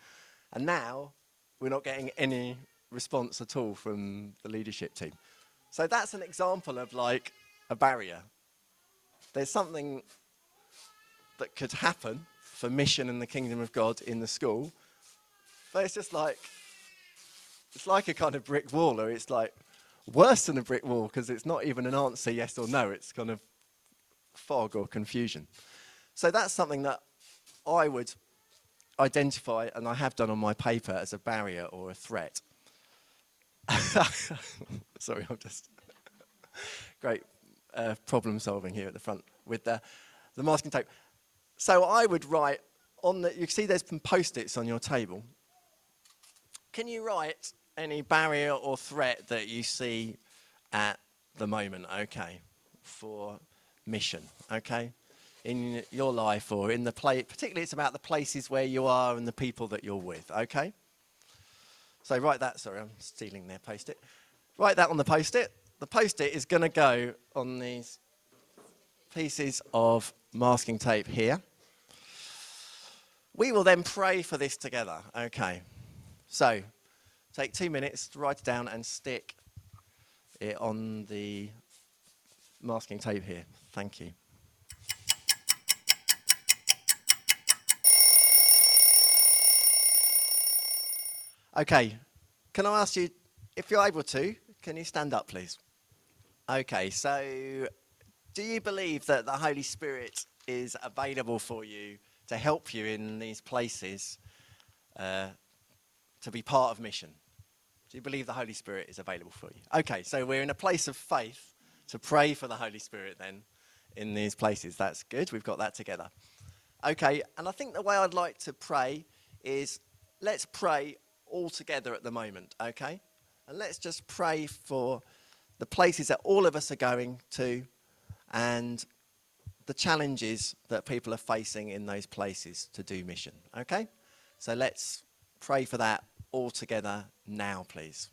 And now we're not getting any response at all from the leadership team. So that's an example of like a barrier. There's something that could happen for mission and the kingdom of God in the school, but it's just like it's like a kind of brick wall, or it's like worse than a brick wall because it's not even an answer yes or no. It's kind of fog or confusion. So that's something that I would identify, and I have done on my paper, as a barrier or a threat. *laughs* Sorry, I'm just *laughs* great uh, problem solving here at the front with the, the masking tape. So I would write on the, you see there's some post-its on your table. Can you write any barrier or threat that you see at the moment, okay, for mission, okay, in your life or in the play, particularly it's about the places where you are and the people that you're with, okay? So write that, sorry, I'm stealing their post it. Write that on the post it. The post it is going to go on these pieces of masking tape here. We will then pray for this together, okay? So take two minutes to write it down and stick it on the masking tape here. Thank you. Okay, can I ask you, if you're able to, can you stand up, please? Okay, so do you believe that the Holy Spirit is available for you to help you in these places uh, to be part of mission? Do you believe the Holy Spirit is available for you? Okay, so we're in a place of faith to pray for the Holy Spirit then in these places. That's good, we've got that together. Okay, and I think the way I'd like to pray is let's pray all together at the moment, okay? And let's just pray for the places that all of us are going to and the challenges that people are facing in those places to do mission, okay? So let's pray for that all together now, please.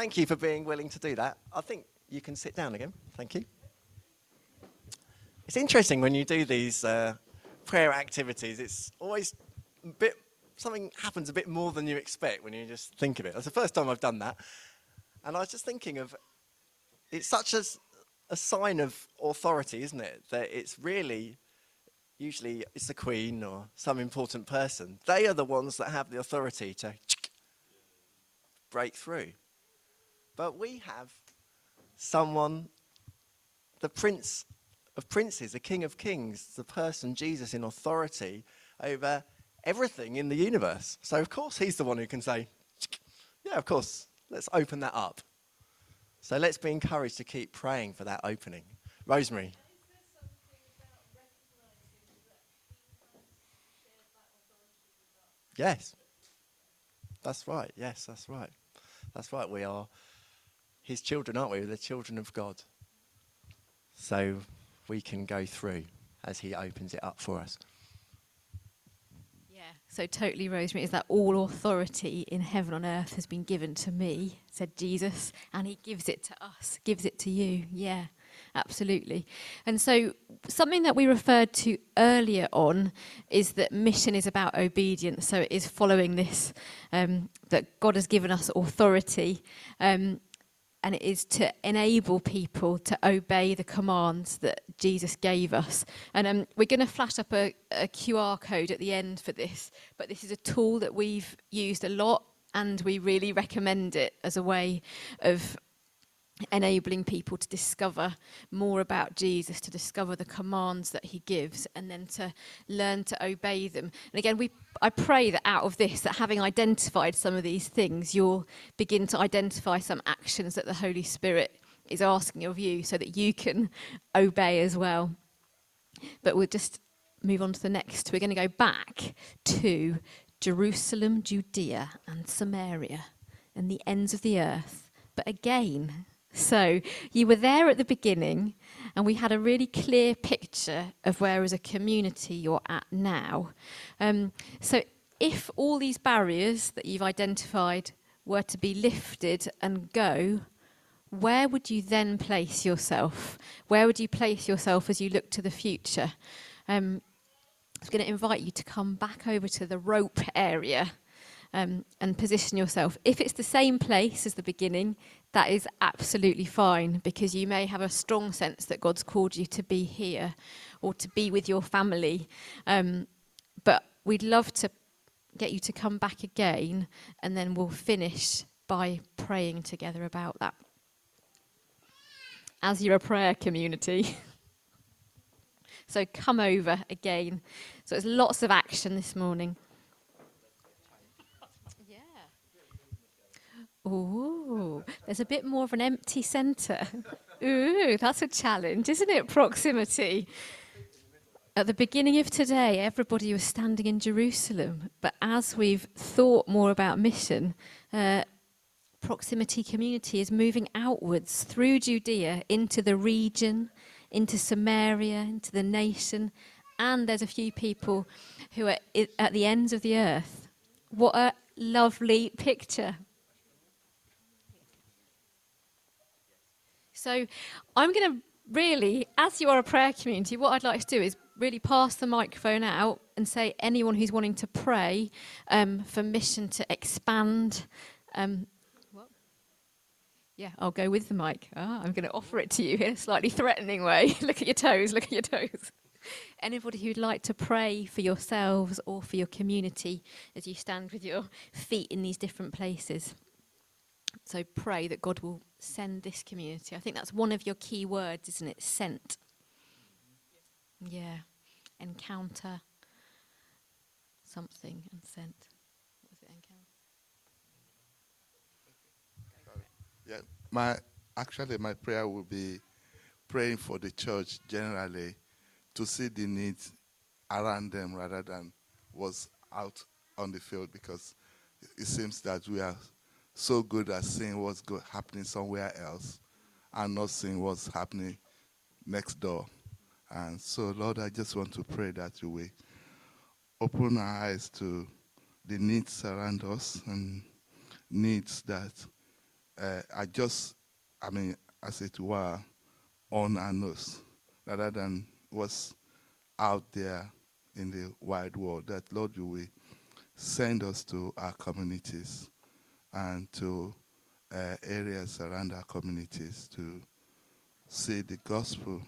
Thank you for being willing to do that. I think you can sit down again. Thank you. It's interesting when you do these uh, prayer activities. It's always a bit something happens a bit more than you expect when you just think of it. That's the first time I've done that, and I was just thinking of it's such a, a sign of authority, isn't it? That it's really usually it's the queen or some important person. They are the ones that have the authority to break through. But we have someone, the prince of princes, the king of kings, the person, Jesus, in authority over everything in the universe. So, of course, he's the one who can say, yeah, of course, let's open that up. So, let's be encouraged to keep praying for that opening. Rosemary. Yes. That's right. Yes, that's right. That's right. We are his children, aren't we? We're the children of God. So we can go through as he opens it up for us. Yeah, so totally, Rosemary, is that all authority in heaven on earth has been given to me, said Jesus, and he gives it to us, gives it to you. Yeah. Absolutely. And so, something that we referred to earlier on is that mission is about obedience. So, it is following this um, that God has given us authority. Um, and it is to enable people to obey the commands that Jesus gave us. And um, we're going to flash up a, a QR code at the end for this, but this is a tool that we've used a lot and we really recommend it as a way of enabling people to discover more about Jesus, to discover the commands that he gives, and then to learn to obey them. And again, we, I pray that out of this, that having identified some of these things, you'll begin to identify some actions that the Holy Spirit is asking of you so that you can obey as well. But we'll just move on to the next. We're going to go back to Jerusalem, Judea, and Samaria, and the ends of the earth. But again, so you were there at the beginning, and we had a really clear picture of where, as a community, you're at now. Um, so if all these barriers that you've identified were to be lifted and go, where would you then place yourself? Where would you place yourself as you look to the future? Um, I was going to invite you to come back over to the rope area um, and position yourself. If it's the same place as the beginning, that is absolutely fine because you may have a strong sense that God's called you to be here or to be with your family. Um, but we'd love to get you to come back again and then we'll finish by praying together about that. As you're a prayer community. *laughs* so come over again. So it's lots of action this morning. Ooh, there's a bit more of an empty centre. *laughs* Ooh, that's a challenge, isn't it? Proximity. At the beginning of today, everybody was standing in Jerusalem, but as we've thought more about mission, uh, proximity community is moving outwards through Judea into the region, into Samaria, into the nation, and there's a few people who are at the ends of the earth. What a lovely picture. So I'm going to really, as you are a prayer community, what I'd like to do is really pass the microphone out and say anyone who's wanting to pray um, for mission to expand. Um, yeah, I'll go with the mic. Ah, I'm going to offer it to you in a slightly threatening way. *laughs* look at your toes, look at your toes. Anybody who'd like to pray for yourselves or for your community as you stand with your feet in these different places. So pray that God will send this community. I think that's one of your key words, isn't it? Sent. Yeah. Encounter something and sent. Was it? Encounter. Yeah. My actually my prayer will be praying for the church generally to see the needs around them rather than what's out on the field because it seems that we are so good at seeing what's go- happening somewhere else and not seeing what's happening next door. And so, Lord, I just want to pray that you will open our eyes to the needs around us and needs that uh, are just, I mean, as it were, on our nose, rather than what's out there in the wide world. That, Lord, you will send us to our communities and to uh, areas around our communities to see the gospel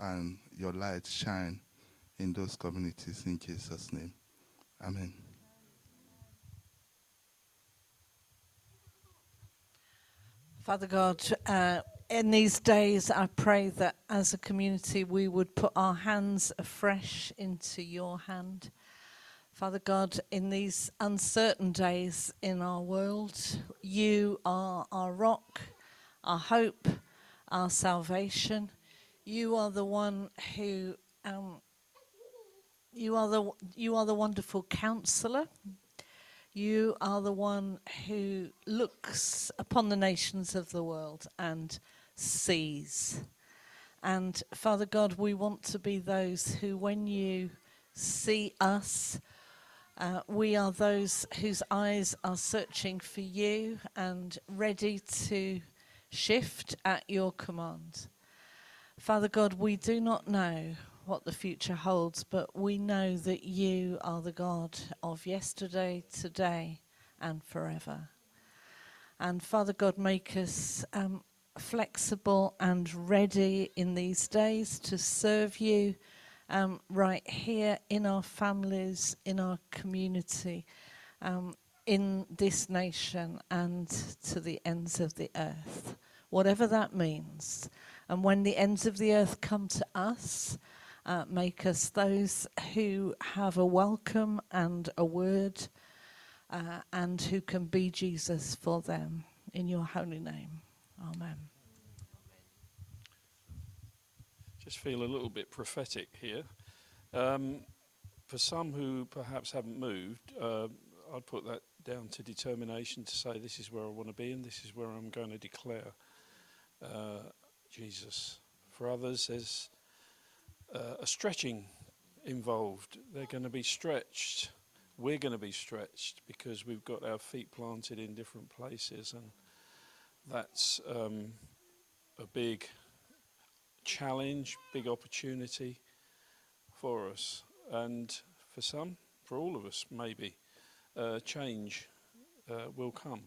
and your light shine in those communities in Jesus' name. Amen. Father God, uh, in these days, I pray that as a community we would put our hands afresh into your hand. Father God, in these uncertain days in our world, you are our rock, our hope, our salvation. You are the one who um, you are the you are the wonderful counselor. You are the one who looks upon the nations of the world and sees. And Father God, we want to be those who, when you see us, uh, we are those whose eyes are searching for you and ready to shift at your command. Father God, we do not know what the future holds, but we know that you are the God of yesterday, today, and forever. And Father God, make us um, flexible and ready in these days to serve you um, right here in our families, in our community, um, in this nation, and to the ends of the earth, whatever that means. And when the ends of the earth come to us, uh, make us those who have a welcome and a word uh, and who can be Jesus for them. In your holy name. Amen. Just feel a little bit prophetic here. Um, for some who perhaps haven't moved, uh, I'd put that down to determination to say, This is where I want to be, and this is where I'm going to declare uh, Jesus. For others, there's uh, a stretching involved. They're going to be stretched. We're going to be stretched because we've got our feet planted in different places, and that's um, a big challenge, big opportunity for us. And for some, for all of us, maybe, uh, change uh, will come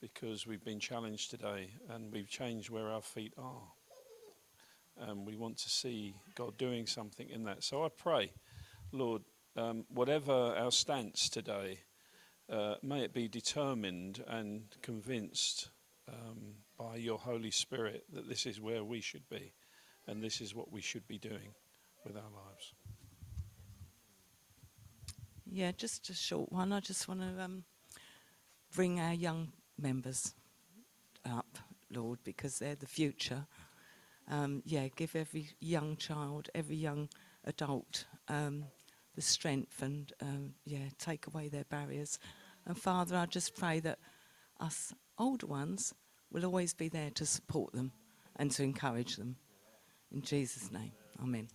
because we've been challenged today and we've changed where our feet are. And we want to see God doing something in that. So I pray, Lord, um, whatever our stance today, uh, may it be determined and convinced um, by your Holy Spirit that this is where we should be and this is what we should be doing with our lives. Yeah, just a short one. I just want to um, bring our young members up, Lord, because they're the future. Um, yeah, give every young child, every young adult um, the strength and, um, yeah, take away their barriers. And Father, I just pray that us older ones will always be there to support them and to encourage them. In Jesus' name, Amen.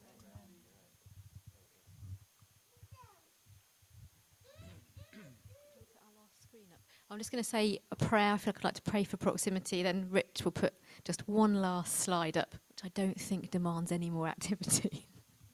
I'm just going to say a prayer. I feel like I'd like to pray for proximity. Then Rich will put just one last slide up, which I don't think demands any more activity.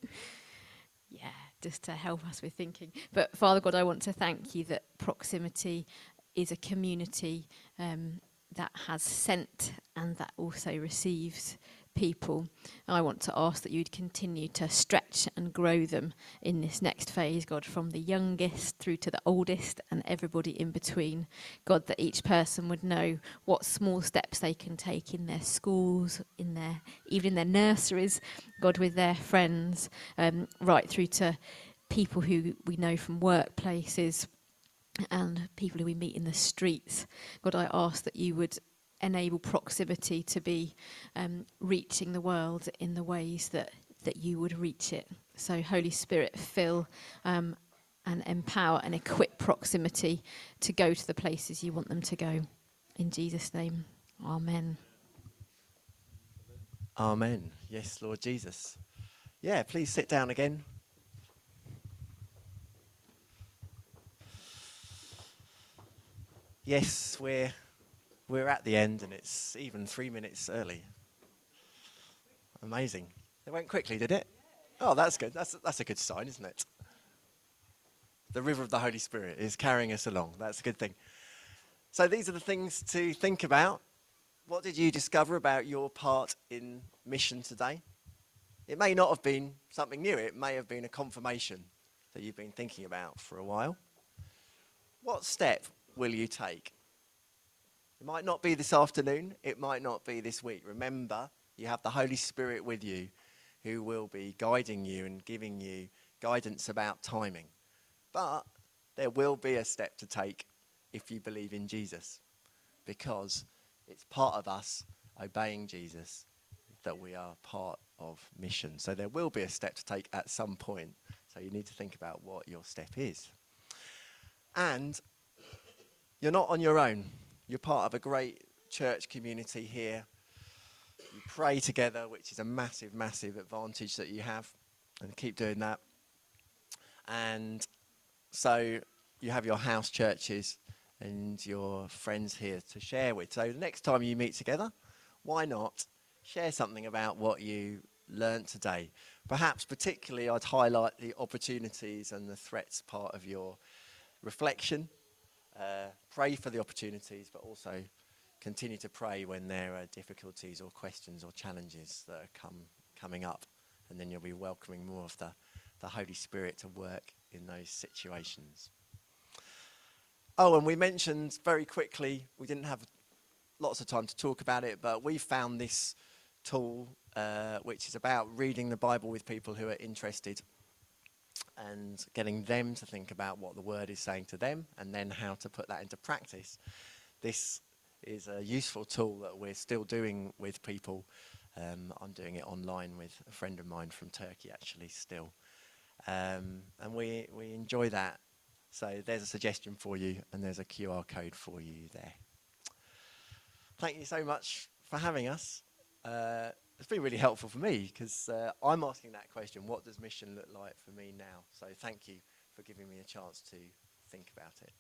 *laughs* yeah, just to help us with thinking. But Father God, I want to thank you that proximity is a community um, that has sent and that also receives people. I want to ask that you'd continue to stretch and grow them in this next phase, God, from the youngest through to the oldest and everybody in between. God, that each person would know what small steps they can take in their schools, in their even in their nurseries, God, with their friends, um, right through to people who we know from workplaces and people who we meet in the streets. God, I ask that you would enable proximity to be um, reaching the world in the ways that, that you would reach it. So, Holy Spirit, fill um, and empower and equip proximity to go to the places you want them to go. In Jesus' name, Amen. Amen. Yes, Lord Jesus. Yeah, please sit down again. Yes, we're we're at the end and it's even three minutes early. Amazing. It went quickly, did it? Oh, that's good. That's, that's a good sign, isn't it? The river of the Holy Spirit is carrying us along. That's a good thing. So, these are the things to think about. What did you discover about your part in mission today? It may not have been something new, it may have been a confirmation that you've been thinking about for a while. What step will you take it might not be this afternoon, it might not be this week. Remember, you have the Holy Spirit with you who will be guiding you and giving you guidance about timing. But there will be a step to take if you believe in Jesus because it's part of us obeying Jesus that we are part of mission. So there will be a step to take at some point. So you need to think about what your step is. And you're not on your own. You're part of a great church community here. You pray together, which is a massive, massive advantage that you have, and keep doing that. And so you have your house churches and your friends here to share with. So the next time you meet together, why not share something about what you learnt today. Perhaps, particularly, I'd highlight the opportunities and the threats part of your reflection. Uh, pray for the opportunities, but also continue to pray when there are difficulties or questions or challenges that are come, coming up. And then you'll be welcoming more of the, the Holy Spirit to work in those situations. Oh, and we mentioned very quickly, we didn't have lots of time to talk about it, but we found this tool uh, which is about reading the Bible with people who are interested and getting them to think about what the word is saying to them and then how to put that into practice. This is a useful tool that we're still doing with people. Um, I'm doing it online with a friend of mine from Turkey, actually, still. Um, and we, we enjoy that. So there's a suggestion for you, and there's a QR code for you there. Thank you so much for having us. Uh, it's been really helpful for me because uh, I'm asking that question what does mission look like for me now? So thank you for giving me a chance to think about it.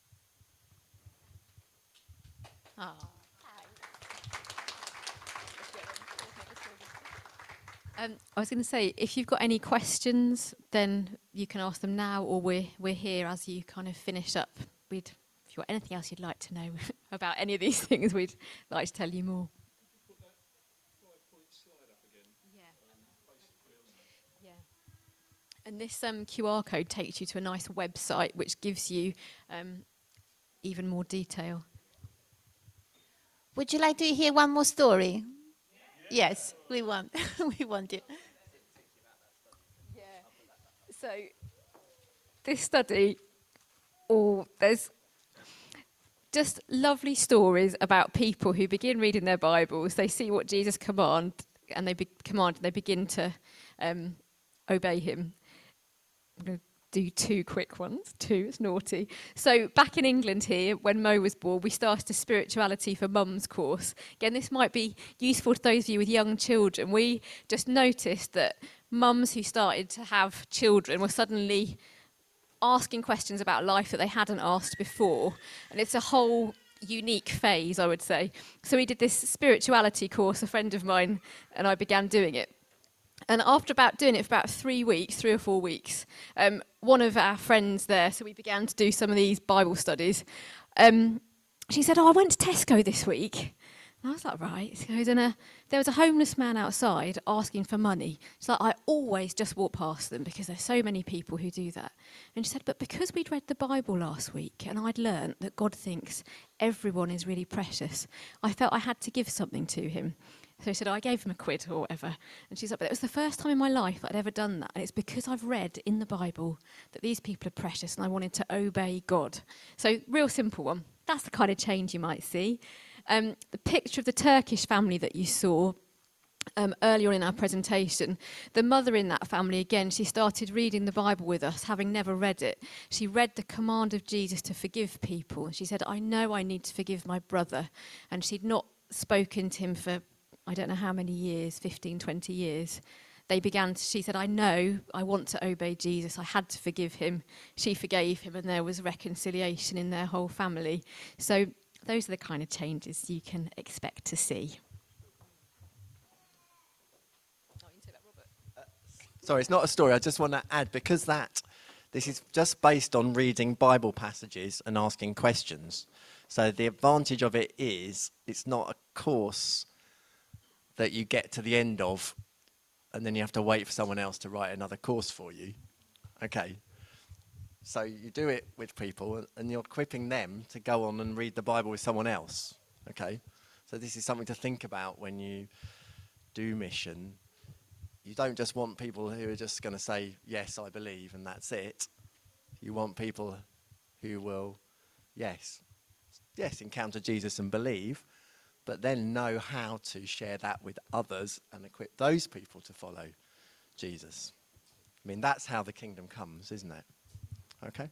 Um, I was going to say, if you've got any questions, then you can ask them now, or we're we're here as you kind of finish up. We'd, if you've got anything else you'd like to know *laughs* about any of these *laughs* things, we'd like to tell you more. And this um, QR code takes you to a nice website which gives you um, even more detail. Would you like to hear one more story? Yes, we want. *laughs* we want it. So, this study, or there's just lovely stories about people who begin reading their Bibles. They see what Jesus command, and they be- command, and they begin to um, obey Him. I'm going to do two quick ones. Two, it's naughty. So, back in England here, when Mo was born, we started a spirituality for mums course. Again, this might be useful to those of you with young children. We just noticed that mums who started to have children were suddenly asking questions about life that they hadn't asked before. And it's a whole unique phase, I would say. So we did this spirituality course, a friend of mine and I began doing it. And after about doing it for about three weeks, three or four weeks, um, one of our friends there, so we began to do some of these Bible studies, um, she said, Oh, I went to Tesco this week. And I was like, Right. She goes, and uh, there was a homeless man outside asking for money. She's like, I always just walk past them because there's so many people who do that. And she said, But because we'd read the Bible last week and I'd learnt that God thinks everyone is really precious, I felt I had to give something to him. So he said, I gave him a quid or whatever. And she's like, but it was the first time in my life I'd ever done that. And it's because I've read in the Bible that these people are precious and I wanted to obey God. So, real simple one. That's the kind of change you might see. Um, the picture of the Turkish family that you saw um, earlier on in our presentation, the mother in that family, again, she started reading the Bible with us, having never read it. She read the command of Jesus to forgive people. And she said, I know I need to forgive my brother. And she'd not spoken to him for I don't know how many years, 15, 20 years, they began to, she said, I know I want to obey Jesus. I had to forgive him. She forgave him, and there was reconciliation in their whole family. So, those are the kind of changes you can expect to see. Sorry, it's not a story. I just want to add because that this is just based on reading Bible passages and asking questions. So the advantage of it is it's not a course that you get to the end of and then you have to wait for someone else to write another course for you. Okay. So you do it with people and you're equipping them to go on and read the Bible with someone else. Okay. So this is something to think about when you do mission. You don't just want people who are just going to say, Yes, I believe, and that's it. You want people who will, yes, yes, encounter Jesus and believe, but then know how to share that with others and equip those people to follow Jesus. I mean, that's how the kingdom comes, isn't it? Okay?